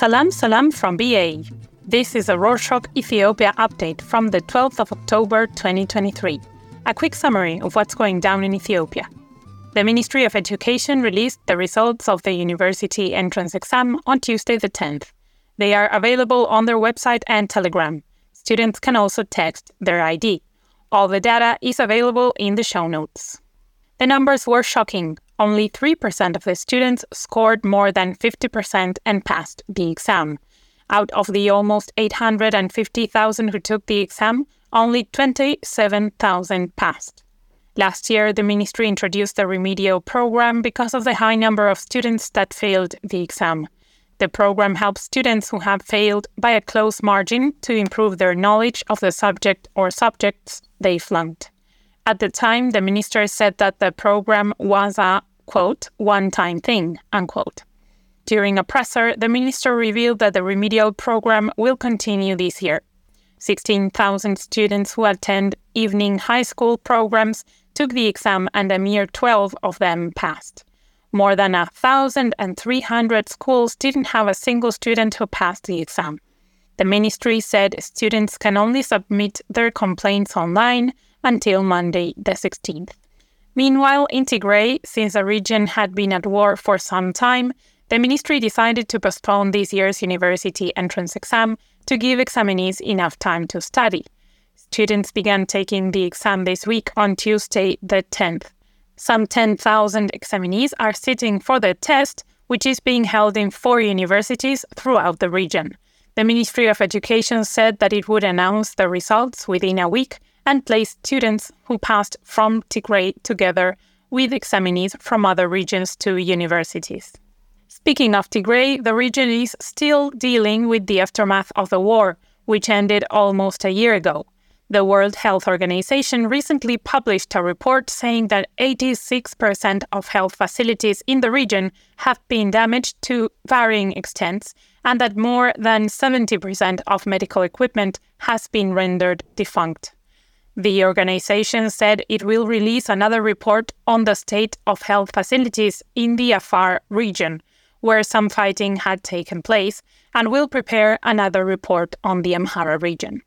Salam Salam from BA. This is a Rorshok Ethiopia update from the 12th of October 2023. A quick summary of what's going down in Ethiopia. The Ministry of Education released the results of the university entrance exam on Tuesday the 10th. They are available on their website and Telegram. Students can also text their ID. All the data is available in the show notes. The numbers were shocking. Only 3% of the students scored more than 50% and passed the exam. Out of the almost 850,000 who took the exam, only 27,000 passed. Last year, the ministry introduced a remedial program because of the high number of students that failed the exam. The program helps students who have failed by a close margin to improve their knowledge of the subject or subjects they flunked. At the time, the minister said that the program was a, quote, one time thing, unquote. During a presser, the minister revealed that the remedial program will continue this year. 16,000 students who attend evening high school programs took the exam and a mere 12 of them passed. More than 1,300 schools didn't have a single student who passed the exam. The ministry said students can only submit their complaints online until Monday, the 16th. Meanwhile, in Tigray, since the region had been at war for some time, the ministry decided to postpone this year's university entrance exam to give examinees enough time to study. Students began taking the exam this week on Tuesday, the 10th. Some 10,000 examinees are sitting for the test, which is being held in four universities throughout the region. The Ministry of Education said that it would announce the results within a week and placed students who passed from Tigray together with examinees from other regions to universities. Speaking of Tigray, the region is still dealing with the aftermath of the war, which ended almost a year ago. The World Health Organization recently published a report saying that 86% of health facilities in the region have been damaged to varying extents, and that more than 70% of medical equipment has been rendered defunct. The organization said it will release another report on the state of health facilities in the Afar region, where some fighting had taken place, and will prepare another report on the Amhara region.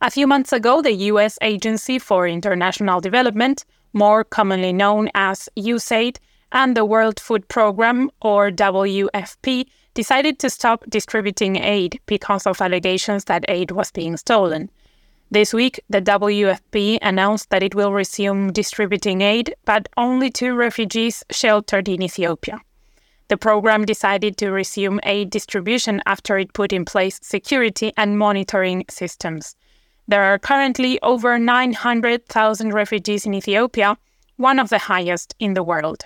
A few months ago, the U.S. Agency for International Development, more commonly known as USAID, and the World Food Programme, or WFP, decided to stop distributing aid because of allegations that aid was being stolen. This week, the WFP announced that it will resume distributing aid, but only to refugees sheltered in Ethiopia. The program decided to resume aid distribution after it put in place security and monitoring systems. There are currently over 900,000 refugees in Ethiopia, one of the highest in the world.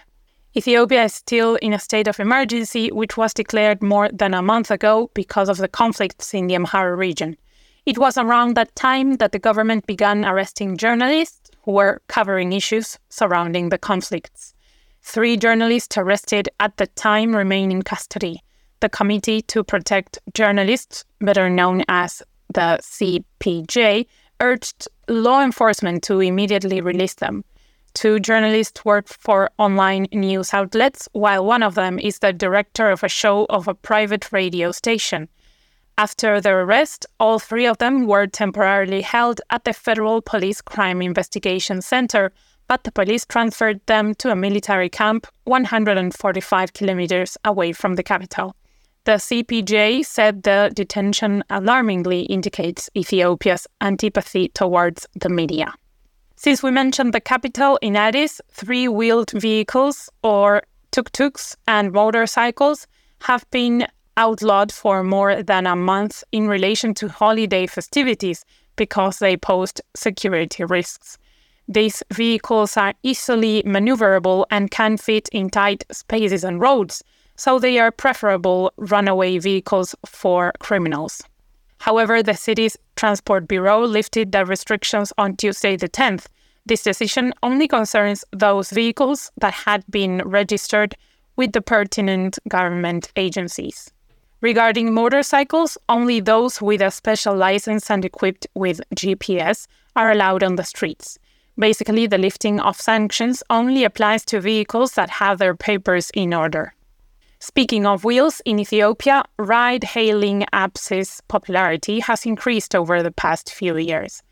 Ethiopia is still in a state of emergency, which was declared more than a month ago because of the conflicts in the Amhara region. It was around that time that the government began arresting journalists who were covering issues surrounding the conflicts. Three journalists arrested at the time remain in custody. The Committee to Protect Journalists, better known as the CPJ, urged law enforcement to immediately release them. Two journalists work for online news outlets, while one of them is the director of a show of a private radio station. After their arrest, all three of them were temporarily held at the Federal Police Crime Investigation Center, but the police transferred them to a military camp 145 kilometers away from the capital. The CPJ said the detention alarmingly indicates Ethiopia's antipathy towards the media. Since we mentioned the capital in Addis, three wheeled vehicles, or tuk tuks, and motorcycles have been outlawed for more than a month in relation to holiday festivities because they posed security risks. These vehicles are easily maneuverable and can fit in tight spaces and roads, so they are preferable runaway vehicles for criminals. However, the city's transport bureau lifted the restrictions on Tuesday the 10th. This decision only concerns those vehicles that had been registered with the pertinent government agencies. Regarding motorcycles, only those with a special license and equipped with GPS are allowed on the streets. Basically, the lifting of sanctions only applies to vehicles that have their papers in order. Speaking of wheels, in Ethiopia, ride hailing apps' popularity has increased over the past few years.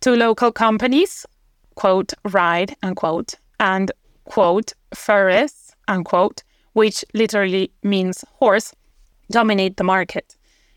Two local companies, quote, ride, unquote, and, quote, Feres, unquote, which literally means horse, dominate the market.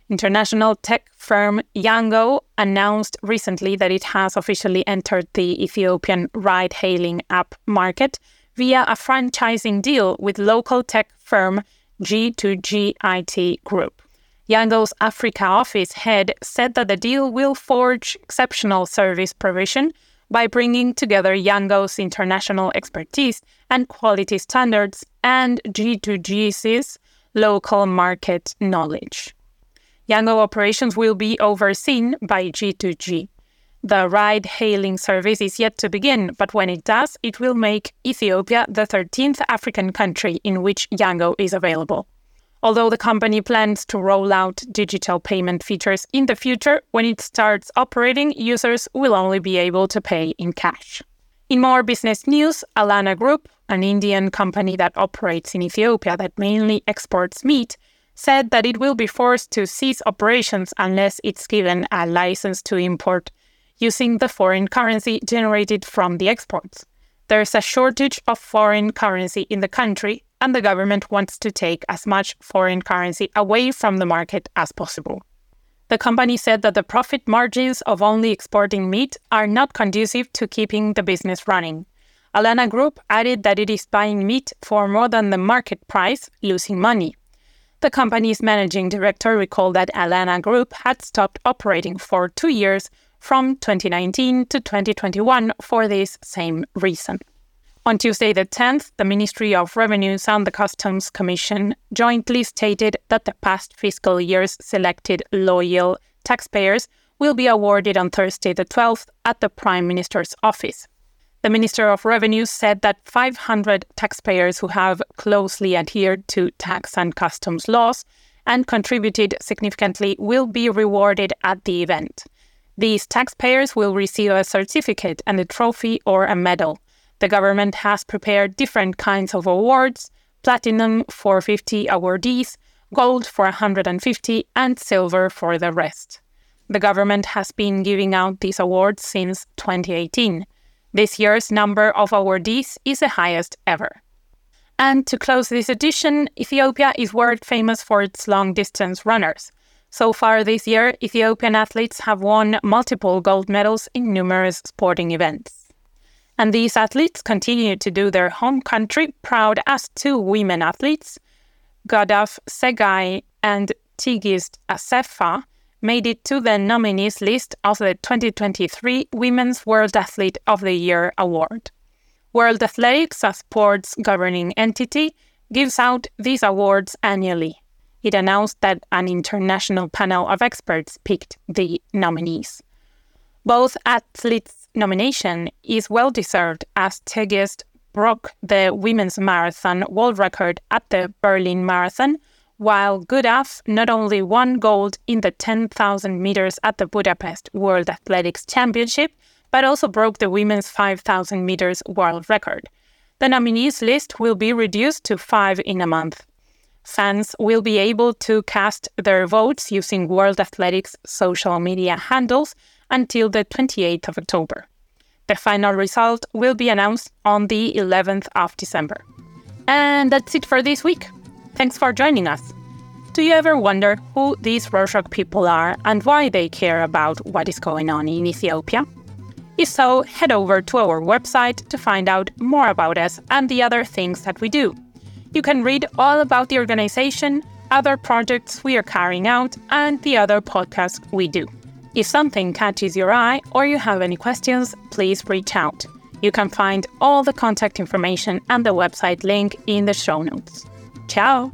International tech firm Yango announced recently that it has officially entered the Ethiopian ride hailing app market via a franchising deal with local tech firm G2GIT Group. Yango's Africa office head said that the deal will forge exceptional service provision by bringing together Yango's international expertise and quality standards and G2G's local market knowledge. Yango operations will be overseen by G2G. The ride hailing service is yet to begin, but when it does, it will make Ethiopia the 13th African country in which Yango is available. Although the company plans to roll out digital payment features in the future, when it starts operating, users will only be able to pay in cash. In more business news, Allana Group, an Indian company that operates in Ethiopia that mainly exports meat, said that it will be forced to cease operations unless it's given a license to import using the foreign currency generated from the exports. There's a shortage of foreign currency in the country, and the government wants to take as much foreign currency away from the market as possible. The company said that the profit margins of only exporting meat are not conducive to keeping the business running. Allana Group added that it is buying meat for more than the market price, losing money. The company's managing director recalled that Allana Group had stopped operating for two years from 2019 to 2021 for this same reason. On Tuesday, the 10th, the Ministry of Revenues and the Customs Commission jointly stated that the past fiscal year's selected loyal taxpayers will be awarded on Thursday, the 12th, at the Prime Minister's office. The Minister of Revenue said that 500 taxpayers who have closely adhered to tax and customs laws and contributed significantly will be rewarded at the event. These taxpayers will receive a certificate and a trophy or a medal. The government has prepared different kinds of awards platinum for 50 awardees, gold for 150, and silver for the rest. The government has been giving out these awards since 2018. This year's number of awardees is the highest ever. And to close this edition, Ethiopia is world famous for its long distance runners. So far this year, Ethiopian athletes have won multiple gold medals in numerous sporting events. And these athletes continue to do their home country proud as two women athletes, Gudaf Tsegay and Tigist Assefa, made it to the nominees list of the 2023 Women's World Athlete of the Year award. World Athletics, a sports governing entity, gives out these awards annually it announced that an international panel of experts picked the nominees. Both athletes' nomination is well deserved as Tigist broke the women's marathon world record at the Berlin Marathon, while Gudaf not only won gold in the 10,000 meters at the Budapest World Athletics Championship, but also broke the women's 5,000 meters world record. The nominees list will be reduced to five in a month fans will be able to cast their votes using World Athletics social media handles until the 28th of October. The final result will be announced on the 11th of December. And that's it for this week. Thanks for joining us. Do you ever wonder who these Rorshok people are and why they care about what is going on in Ethiopia? If so, head over to our website to find out more about us and the other things that we do. You can read all about the organization, other projects we are carrying out, and the other podcasts we do. If something catches your eye or you have any questions, please reach out. You can find all the contact information and the website link in the show notes. Ciao!